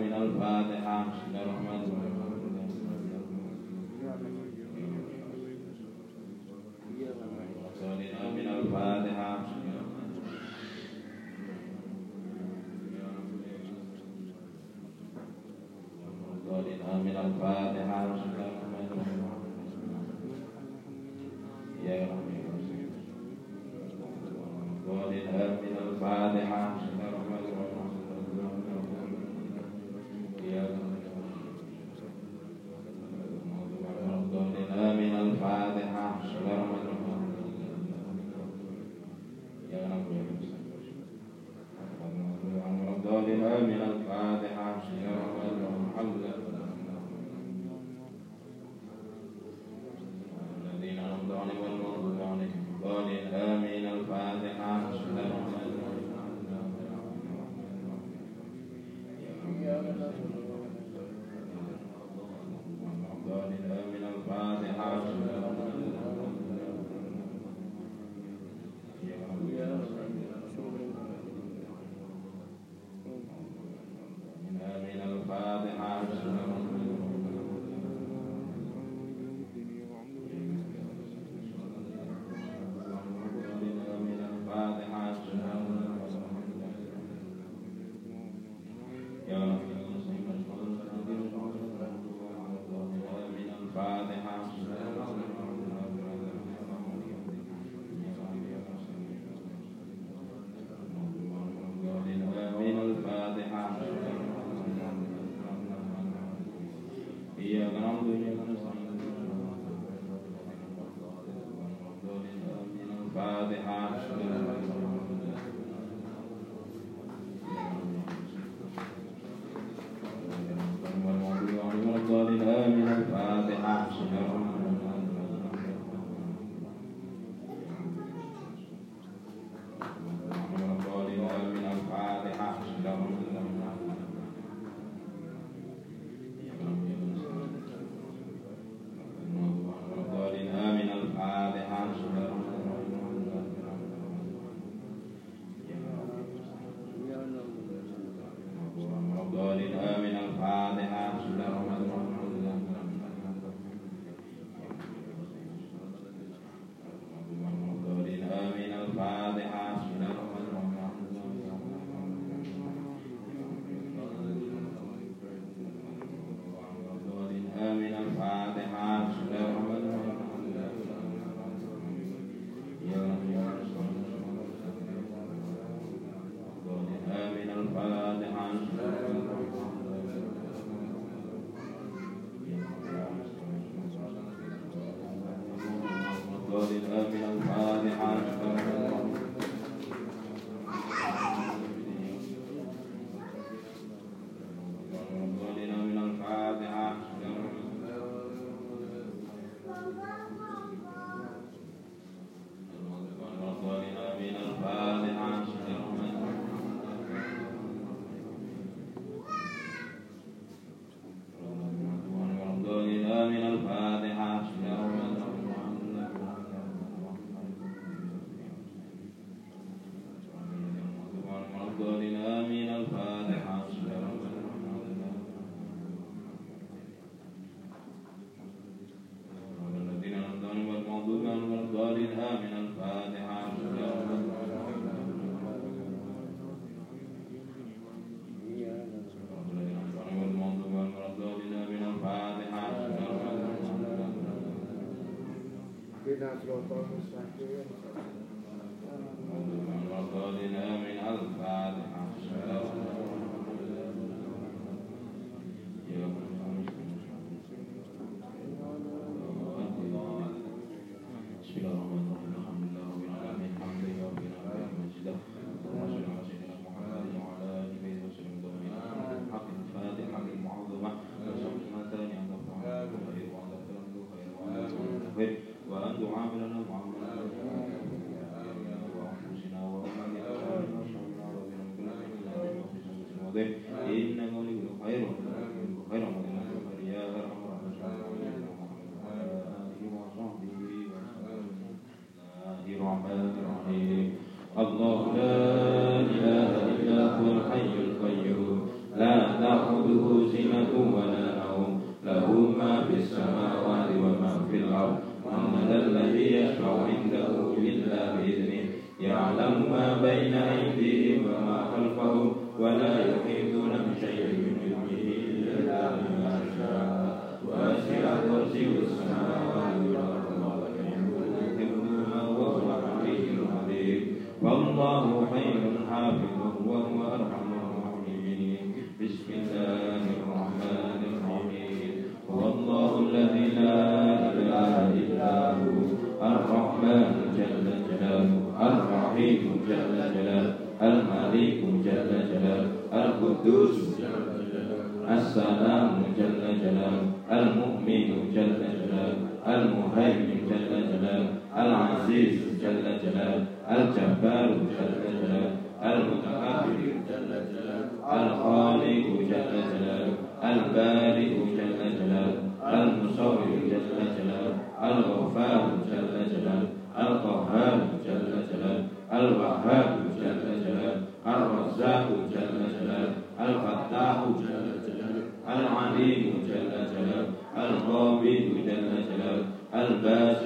من الفاتحة بسم الله الرحمن الرحيم الفاتحة بسم الفاتحة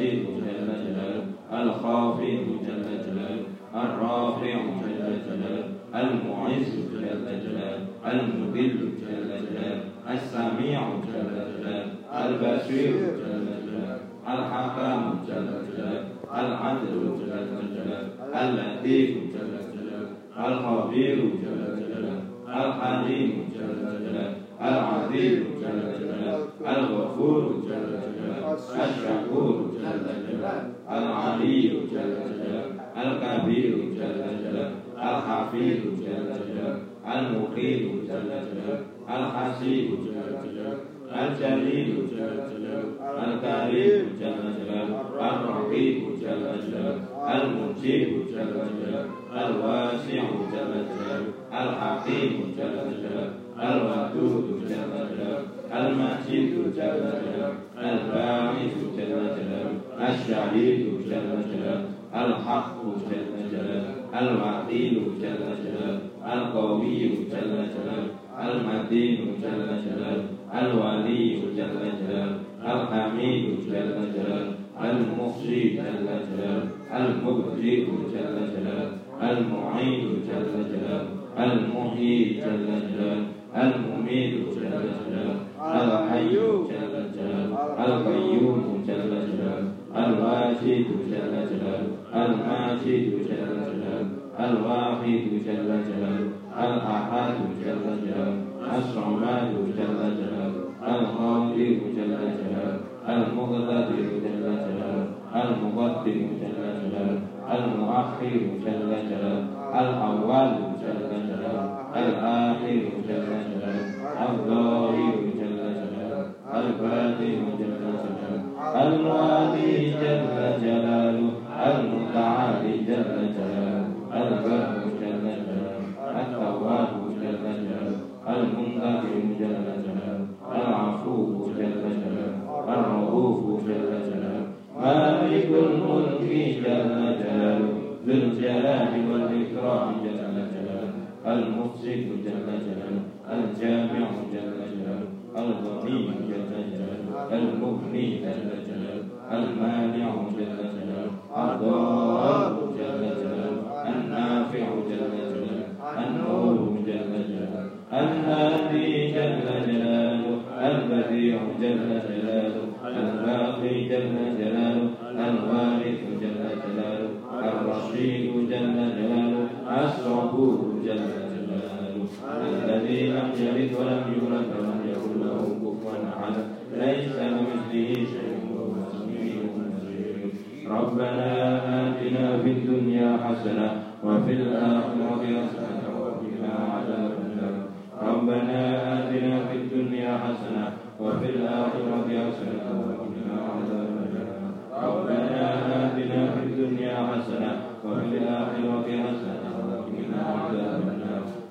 العزيز جل جلاله الخافي جل جلاله الرافع جل جلاله المعز جل جلاله المذل جل جلاله السميع جل جلاله البشير جل جلاله الحكام جل جلاله العدل جل جلاله اللطيف جل جلاله الخبير جل جلاله الحليم جل جلاله العظيم جل جلاله الغفور جل جلاله الشكور جل جلاله العلي جل جلاله الكبير جل جلاله الحفيظ جل جلاله المقيم جل جلاله الحسيب جل جلاله الجليل جل جلاله الكريم جل جلاله الرقيب جل جلاله المجيب جل جلاله الواسع جل جلاله الحكيم جل جلاله الودود جل جلاله المجيد جل جلاله الباعث جل جلاله الشهيد جل جلاله الحق جل جلاله الوكيل جل جلاله القوي جل جلاله المتين جل جلاله الولي جل جلاله الحميد جل جلاله المحصي جل جلاله المبدئ جل جلاله المعين جل جلاله المحيي جل جلاله. المميت جل جلاله الحي جل جلاله القيوم جل جلاله الواجد جل جلاله الماجد جل جلاله الواحد جل جلاله الأحد جل جلاله الصمد جل جلاله القادر جل جلاله المقتدر جل جلاله المقدم جل جلاله المؤخر جل جلاله الأول جل جلاله الآخر جل جلاله الظاهر جل جلاله الباطن جل جلاله الوالي جل جلاله المتعالي جل جلاله البر جل جلاله التواب جل جلاله المنتقم جل جلاله العفو جل جلاله الرؤوف جل جلاله مالك الملك جل جلاله ذو الجلال والإكرام جل جلاله الجامع جل جلاله الغني جل جلاله المغني جل جلاله المانع جل جلاله الضار جل جلاله النافع جل جلاله النور جل جلاله الهادي جل جلاله البديع جل جلاله الباقي جل جلاله الوارث جل جلاله الرشيد جل جلاله الصبور جل جلاله الذي لم يلد ولم يولد ولم يكن له كفوا أحد. ليس كمثله شيء ربنا آتنا في الدنيا حسنة وفي الآخرة حسنة وقنا عذاب النار. ربنا آتنا في الدنيا حسنة وفي الآخرة حسنة وقنا عذاب النار. ربنا آتنا في الدنيا حسنة وفي الآخرة حسنة وقنا عذاب النار.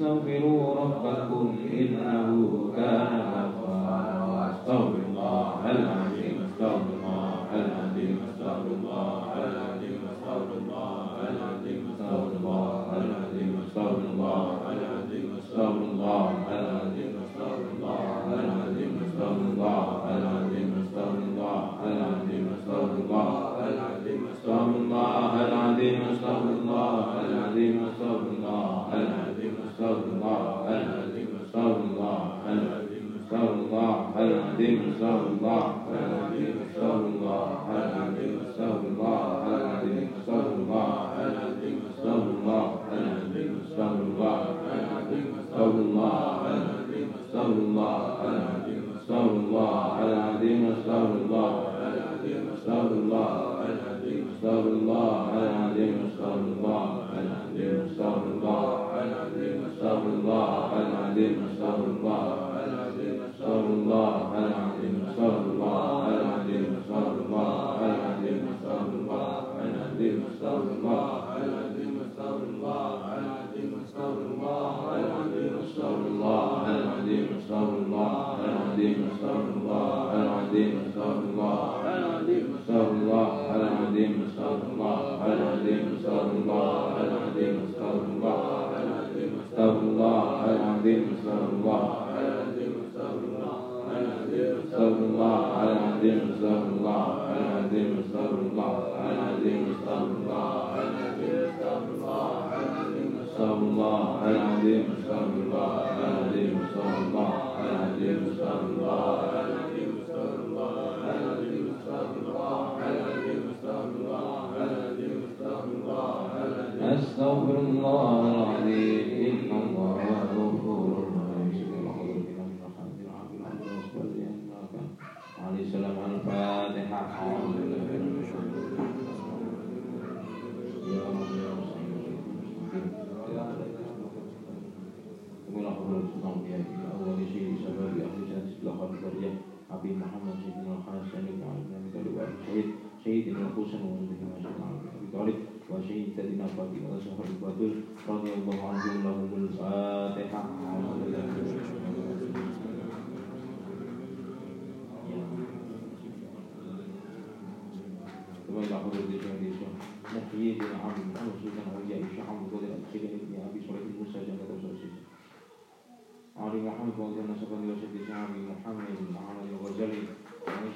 استغفروا ربكم إنه كان الله استغفر الله العظيم استغفر الله العظيم استغفر الله العظيم استغفر الله العظيم العظيم استغفر الله استغفر الله العظيم استغفر الله العظيم استغفر الله العظيم استغفر الله العظيم استغفر الله العظيم استغفر الله العظيم استغفر الله العظيم استغفر الله العظيم استغفر الله العظيم استغفر الله العظيم استغفر الله العظيم العظيم استغفر الله العظيم استغفر الله العظيم استغفر الله العظيم استغفر الله الحديث شهيد النقوش ووجود كما شهد على أبي طالب وشهيد سيدنا فاطمة وشهر الباطل رضي الله عنه له الفاتحة ثم إلى حضرة الشهيد الشهر نحيي بن عمرو بن عمرو سلطان أولياء الشيخ محمد وأولياء نسبة لوسط شعبي محمد وعلي وزري وعيش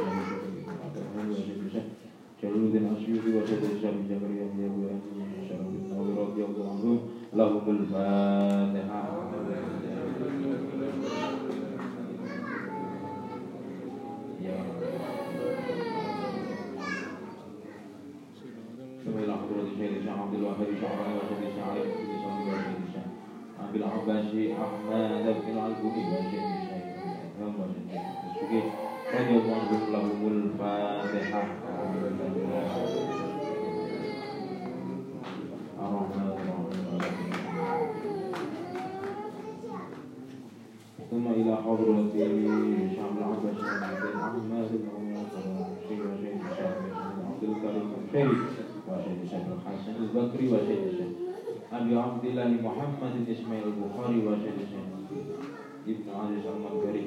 جلود الأشيوخ وسيد الشام الجبري أبي أبي أبي بن شرف النووي رضي الله عنه لهم الفاتحة ثم إلى حضرة شيخ الشام عبد الوهاب شعراني وشيخ الشام علي بن شعراني وشيخ الشام عبد العباسي أحمد بن العلبوني وشيخ الشام هم وشيخ الشام رضي الله عنهم لهم الفاتحة ثم إلى حضرة شعب العباس بن عماد بن شيخ وشيخ الشيخ عبد الكريم الشيخ وشيخ الشيخ الحسن البكري وشيخ الشيخ أبي عبد الله محمد إسماعيل البخاري وشيخ الشيخ ابن علي سلمان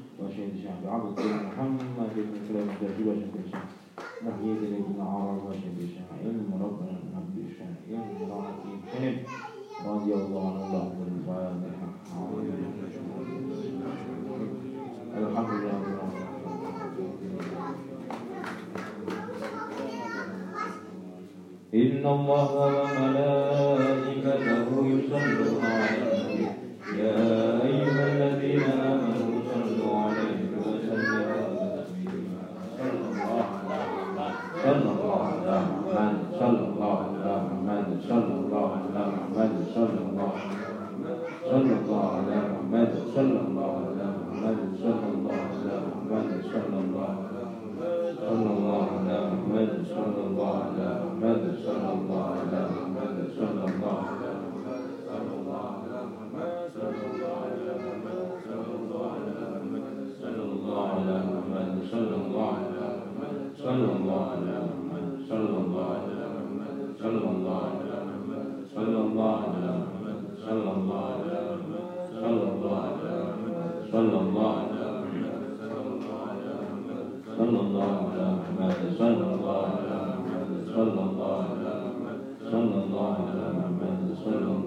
وشهد شهد عبد محمد بن سلام الدافي وشهد شهد محيي ذلك بن عرب وشهد شهد. علم ربنا نبي الشهد. علم راحتي كنب رضي الله عن الله الحمد لله رب العالمين. إن الله وملائكته يصلون على النبي. يا أيها صلى الله على محمد صلى الله على محمد صلى الله على محمد صلى الله على محمد صلى الله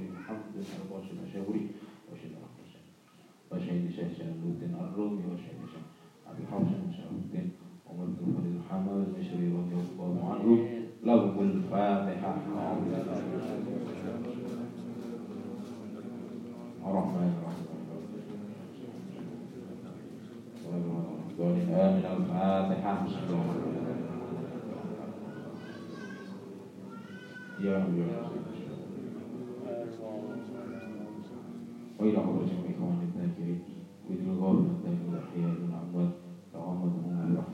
الشغل بن أنا باش مشاوري واش نروح باش هيني شاش الدين الرومي واش هيني شاش أبي حوشن شاش الدين عمر بن خالد الحمد مشري رضي الله عنه. له الفاتحة Yeah, الرحيم. آمن الفاتحة. يا رب. وإلى قبر جميع كون الذاكرين وإذ الغافل الذاكرين الأعمال فأعمدهم الرحمة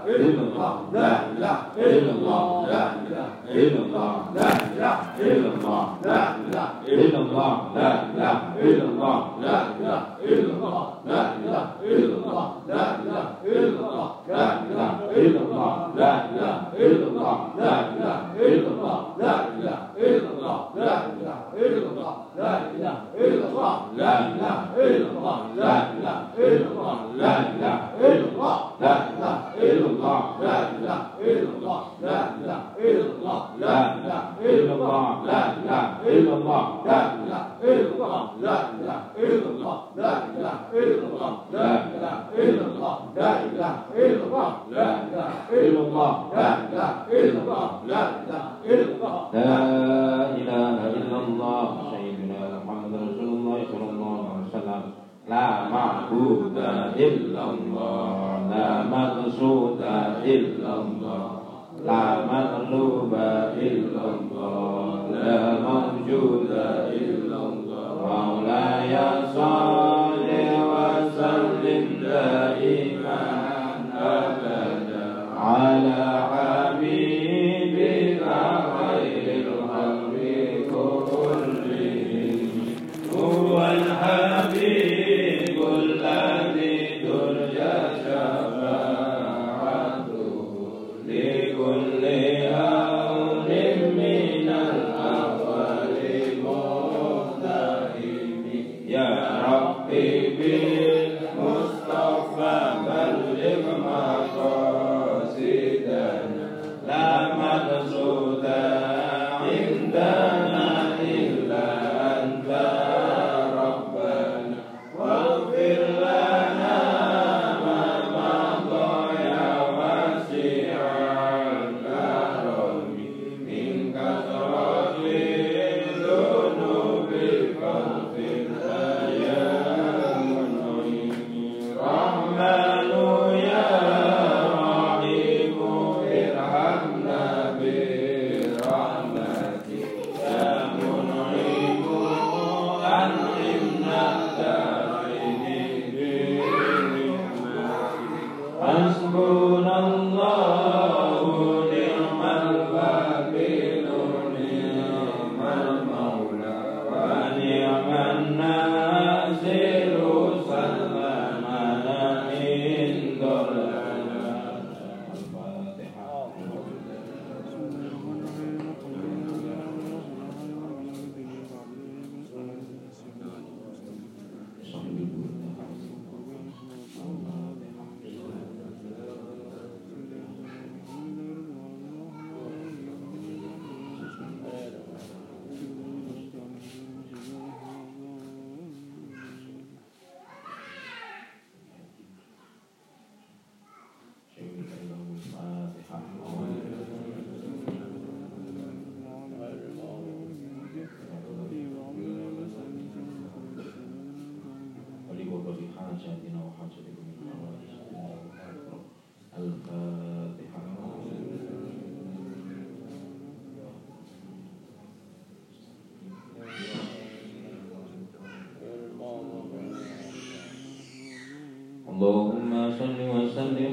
Amen. إله إلا الله لا إله إلا الله لا إله إلا الله لا إله إلا الله لا إله إلا الله لا إله إلا الله لا إله إلا الله. لا إله إلا الله سيدنا محمد رسول الله صلى الله عليه وسلم. لا معبود إلا الله لا مقصود إلا الله لا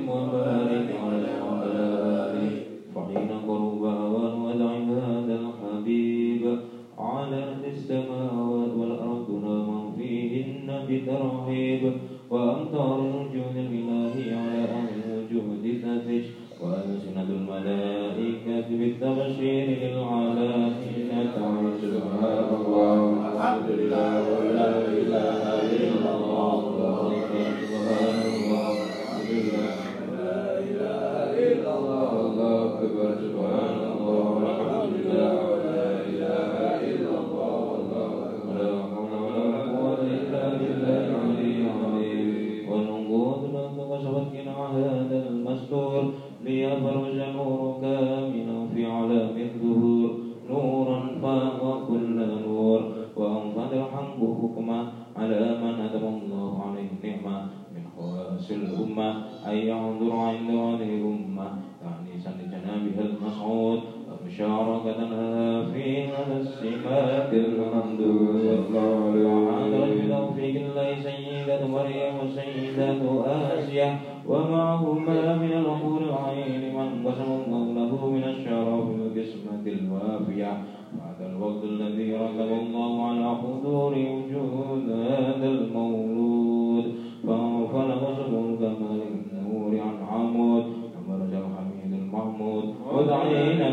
humano العالم وما هما من الغفور العين من قسم الله من الشراب والقسمة الوافية بعد الوقت الذي ركب الله على حضور وجود هذا المولود. فانفلق سبل كمال النور عن عمود. ومرج الحميد المحمود ودعينا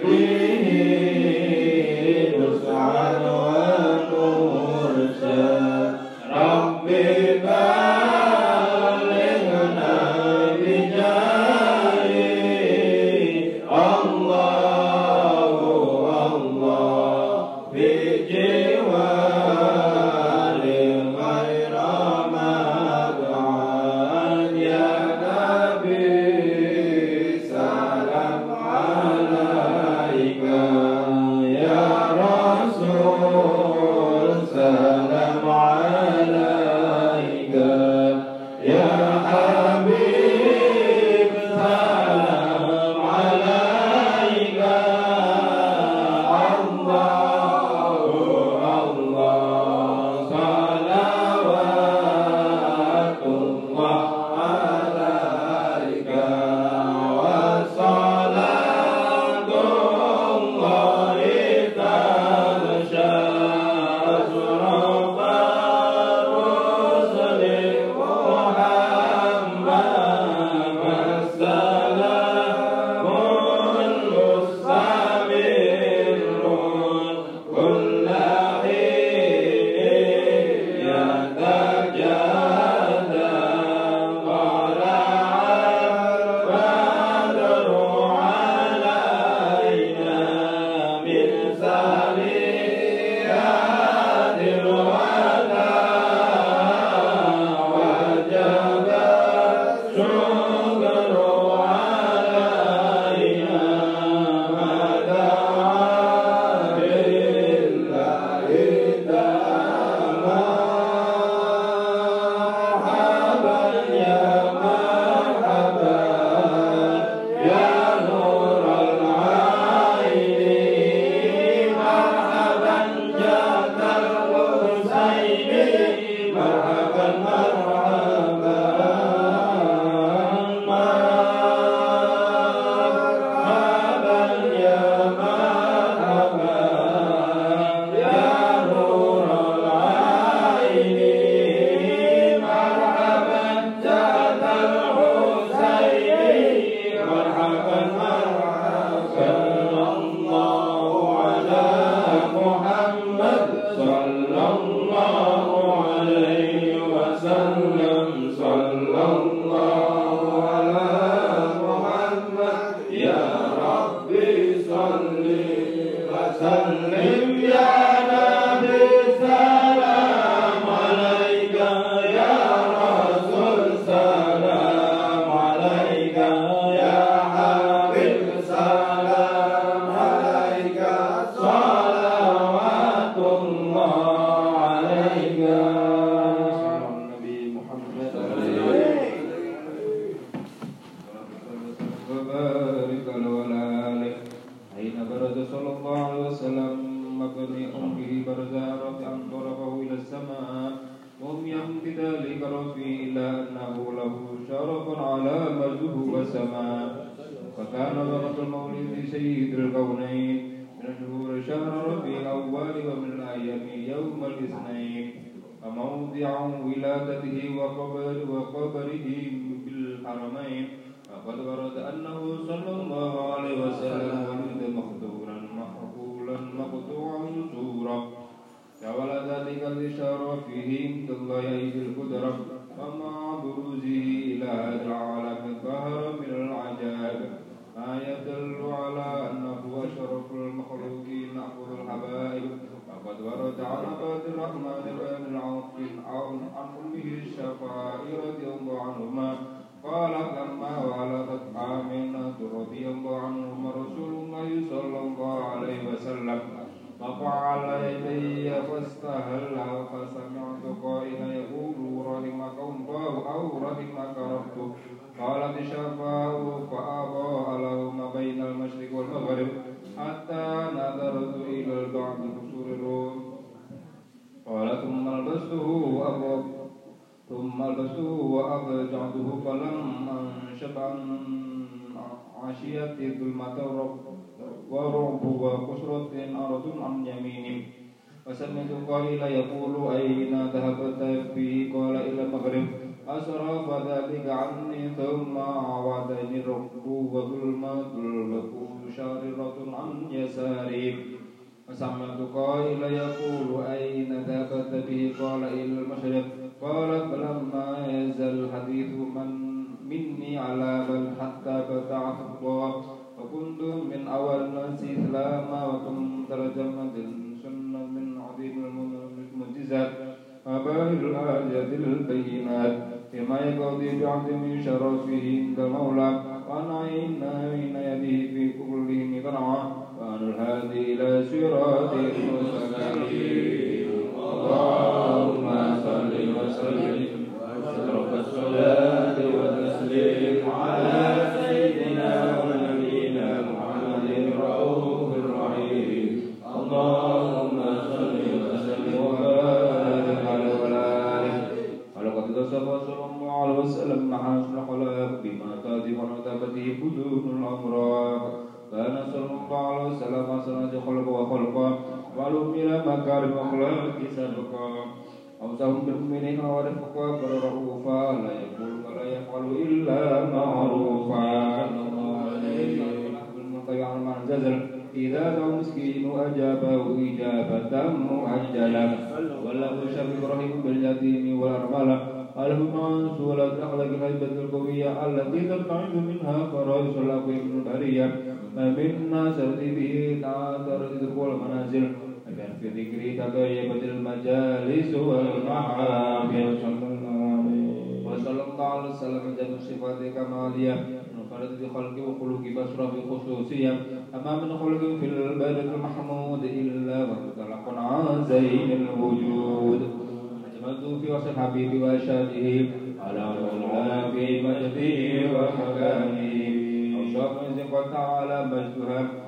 be. Amen. رضي الله عنهما رسول الله صلى الله عليه وسلم. ففعل إلي فاستهل فسمعت قائلا يقول رحمك الله أو رحمك ربك. قالت الشفاء فأضاء لهما بين المشرق والمغرب حتى نظرت إلى البعض قصور الروم قال ثم لبسته وأضرب ثم لبسته وأضجعته فلم أنشب عن عشية ظلمة ورعب وقسرة أرض عن يمينه فسمعت قائلا يقول أين ذهبت به قال إلى المغرب. أسرى فذلك عني ثم عودني الرب وظلمة البكور شاررة عن يساري. فسمعت قائلا يقول أين ذهبت به? قال إلى المشرق. قالت فلما يزل الحديث من مني على بل حتى فتعت الله وكنت من أول الناس إسلاما وكنت ترجمة سنة من عظيم المعجزات. وباهر الآيات البينات. فيما يقضي بعظم شرفه عند المولى وأن عين يده في كله ذرعا وأن الهادي إلى صراط المستقيم. اللهم سبقا أوصاهم بالمؤمنين ورفقا برؤوفا لا يقول ولا يفعل إلا معروفا. بالمطيع من ززل إذا دعا مسكين أجابه إجابة مؤجلة. وله شر إبراهيم باليتيم والأرملة ألهم سورة أخلاق الهيبة القوية التي تبتعد منها فرائس الأقوى من البرية. منا سرد به تعالى رزق المنازل dzikri tagayyabatil majalis wal mahafil sallallahu wa sallallahu alaihi wasallam dan sifati kamaliyah منفرد بخلقه وخلق بشرة بخصوصية أما من خلق في البلد المحمود إلا ومطلق عن زين الوجود أجملت في وصف الحبيب وأشهده على مولانا في مجده ومكانه أوصاف من تعالى مجدها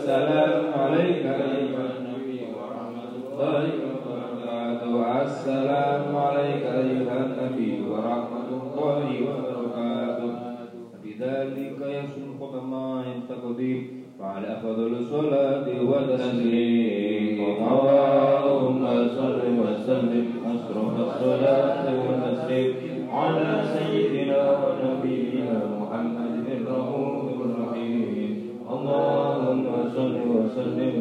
السلام عليك أيها النبي ورحمة الله وبركاته. السلام عليك أيها النبي ورحمة الله وبركاته. بذلك يسلك ما تقديم وعلى أفضل الصلاة والتسليم. اللهم صل وسلم أشرف الصلاة والتسليم. على سيدنا بسم الله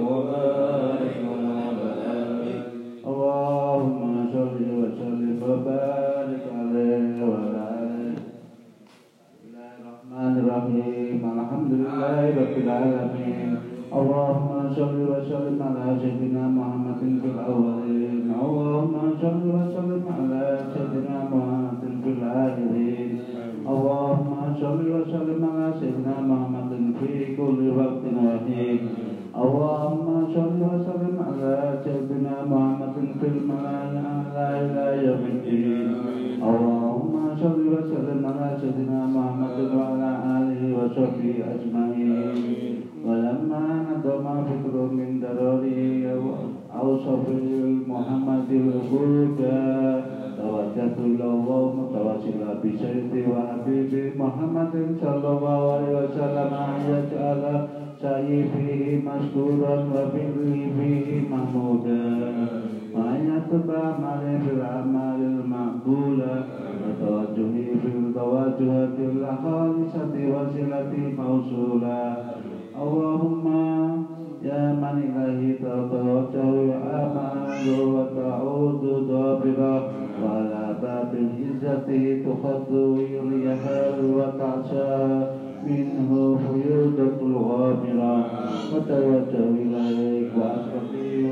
الرحمن الرحيم الحمد لله رب العالمين اللهم صل وسلم على سيدنا محمد. في الأولين اللهم صل وسلم على سيدنا محمد. في اللهم صل وسلم على سيدنا محمد. في كل وقت وحين اللهم صل وسلم على سيدنا محمد في الملائكة على إلى يوم الدين اللهم صل وسلم على سيدنا محمد وعلى آله وصحبه أجمعين. ولما نظم فكر من ضروري أوصف محمد الهدى توجهت له متواصلا بسيدي وحبيبي محمد صلى الله عليه وسلم أن يجعل سعي فيه مشكورا وفعله فيه محمودا وأن يتبع عملي في الأعمال المقبولة وتوجهي في التوجهات الخالصة وصلة موصولة اللهم يا من إليه تتوجه الآمال وتعود ضابرة وعلى باب العزة تخط الريحان وتعشى منه فيوضة الغامرة وتوجه إليك وأشرفي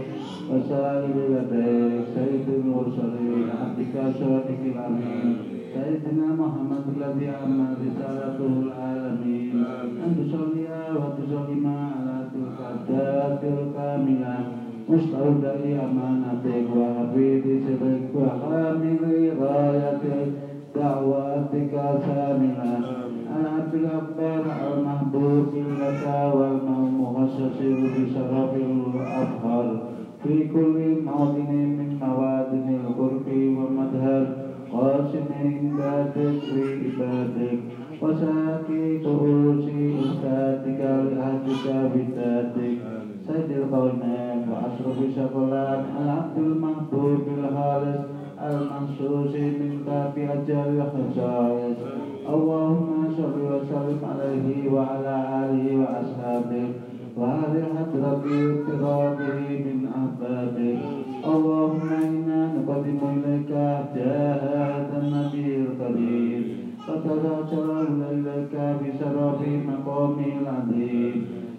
وسائل لديك سيد المرسلين عبدك صادق الأمين سيدنا محمد الذي أما رسالته العالمين أن تصلي وتسلم على تلك الذات الكاملة مستودع أمانتك وحفيظ سرك وحامل غايتك دعواتك شاملة العبد الأكبر المحبوب لك والمخصص بشرف الأفخر في كل موطن من موادن القرب والمدهر قاسم عبادك وعبادك وساكي كؤوس إستاتك لأهلك بذاتك سيد القومين وأشرف شغلان العبد المحبوب الخالص المنصوص منك بأجل الخصائص اللهم صل وسلم عليه وعلى آله وأصحابه وهذه حضرة اضطرابه من أحبابه اللهم إنا نقدم إليك جاه هذا النبي الكريم فتذكر إليك بشرف مقامه العظيم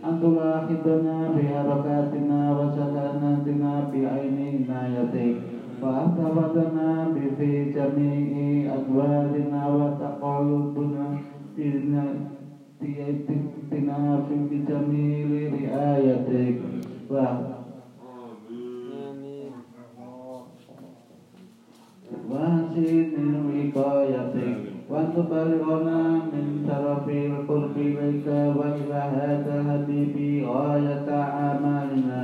أن تلاحظنا بحركاتنا وسكناتنا بعين عنايتك وأحتفظنا في جميع أدوارنا وتقلبنا بنا في بجميل رعايتك وحسن وقايتك وأن تبلغنا من شرف القرب إليك وإلى هذا الحبيب غاية أعمالنا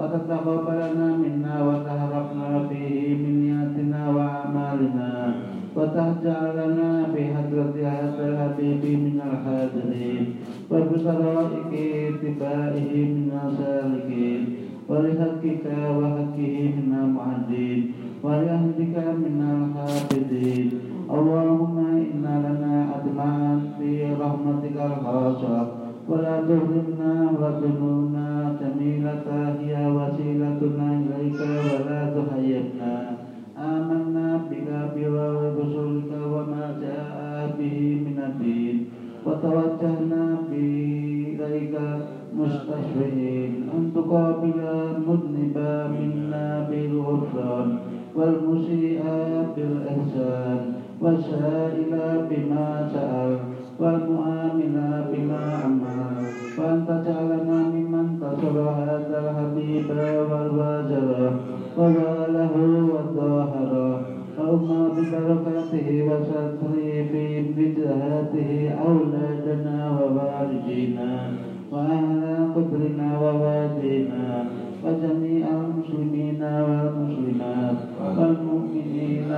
وتتقبلنا منا وتهرقنا فيه من نياتنا وأعمالنا وتجعلنا بحضرة هذا الحبيب من الحاضرين وبطرائق اتباعه من السالكين ولحقك وحقه من المعدين ولأهلك من الحافظين اللهم إنا لنا أدمان في رحمتك الخاصة ولا تظلمنا وذنوبنا جميلة هي وسيلتنا إليك ولا تحيبنا آمنا بك برسولك وما جاء به من الدين وتوجهنا إليك مستشفعين أن تقابل المذنب منا بالغفران والمسيء بالإحسان والسائل بما سأل والمؤمن بما عمل وأن تجعلنا ممن تصل هذا الحبيب والواجر وجعله والظاهر اللهم ببركاته وستره بجهاته أولادنا ووالدينا وأهل قدرنا ووالدينا وجميع المسلمين والمسلمات والمؤمنين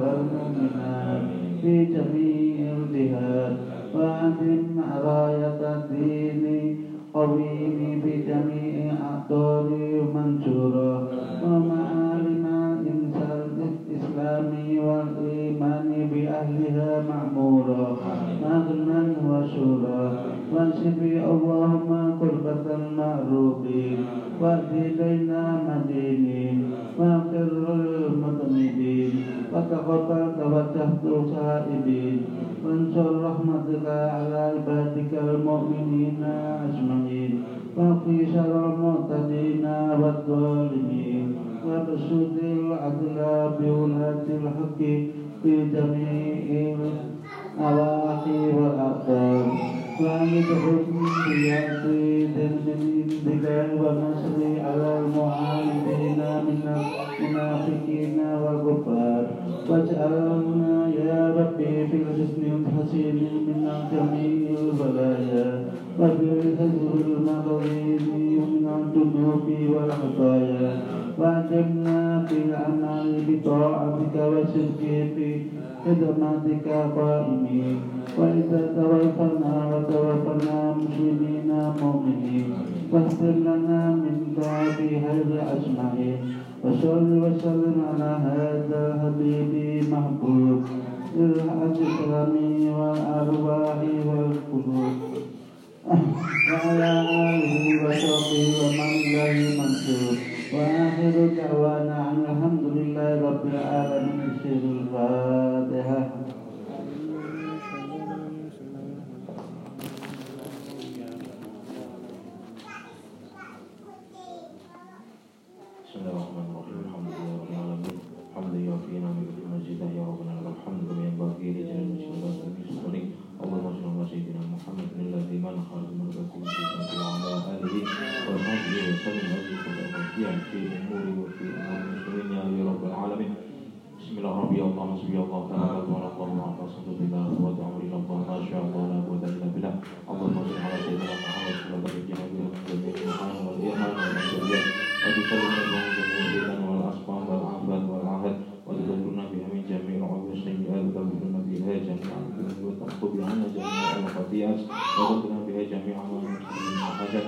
والمؤمنات في جميع الجهات الدين قويم بجميع أعطار منشورة بولاة الحق في جميع النواحي والأقدام وأمدهم بيقين من عندك ونصر على المعاندين من المنافقين والكفار واجعلنا يا ربي في الحسن الحسين من جميع البلايا وفي الحزب المغرب من الذنوب والخطايا وأجبنا في الأعمال بطاعتك وصدق في خدمتك قائمين وإذا توفنا وتوفنا مسلمين مؤمنين واغفر لنا منك في هذا أجمعين وصل وسلم على هذا الحبيب محبوب الأجسام والأرواح والقلوب وعلى آله وصحبه ومن إليه منصور وآخر دعوانا أن الحمد لله رب العالمين سر الفاتحة محمد الذي من خرج من اله وصحبه وسلم اجمعين في امور وفي امور المسلمين يا رب العالمين بسم الله ربي الله حسبي الله تعالى وعلى الله وعلى صدق بالله ودعوا الى الله ما شاء الله لا قوه الا بالله اللهم صل على سيدنا محمد وعلى اله وصحبه وسلم والايمان والمسؤوليه وتسلم الله جميع الفتن والاسقام والعافات والعهد وتذكرنا بها من جميع العيوب والسيئات وتغفرنا بها جميع الذنوب وتخطب عنا جميع الخطيئات وتغفرنا بها جميع ما نحن حاجات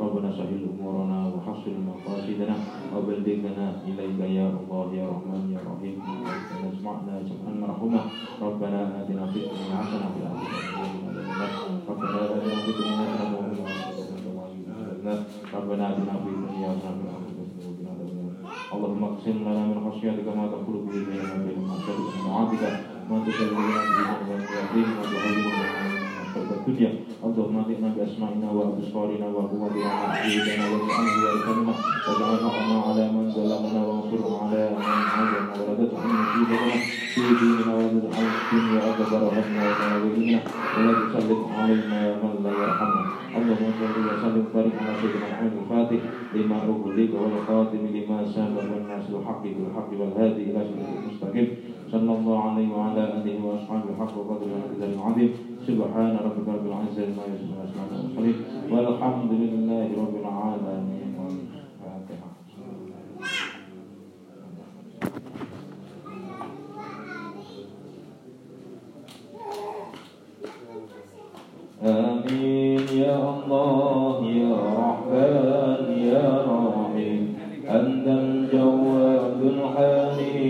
ربنا سهل أمورنا وحصل مقاصدنا وبلغنا إليك يا الله يا رحمن يا رحيم. ربنا اسمعنا سمعا مرحوما ربنا آتنا في الدنيا حسنة وفي الآخرة ربنا آتنا في الدنيا حسنة وفي الآخرة ربنا آتنا في الدنيا حسنة وفي الآخرة اللهم اقسم لنا من خشيتك ما تقول به بيننا وبين معصيتك من ما تبلغنا به من يهديك وتهدينا من الدنيا بأسمائنا وأبصارنا وقوتنا ما احييتنا واجعله وارثنا واجعل على من ظلمنا وانصرنا على من ولدته من مصيبتنا في ديننا ولا تجعل الدنيا أكبر همنا وتناولنا. ولا تسلط علينا من لا يرحمنا. اللهم صل وسلم. وبارك سيدنا محمد الفاتح لما أغلق والخاتم لما سبق والناس الحق بالحق والهادي إلى صراط المستقيم. صلى الله عليه وعلى آله وأصحابه الحق وقدر العزيز العظيم سبحان ربك رب العزة عما يصفون والحمد لله رب العالمين. آمين. يا الله يا رحمن يا رحيم. أنت الجواد الحليم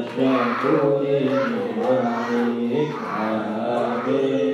تشكر نعمك آمين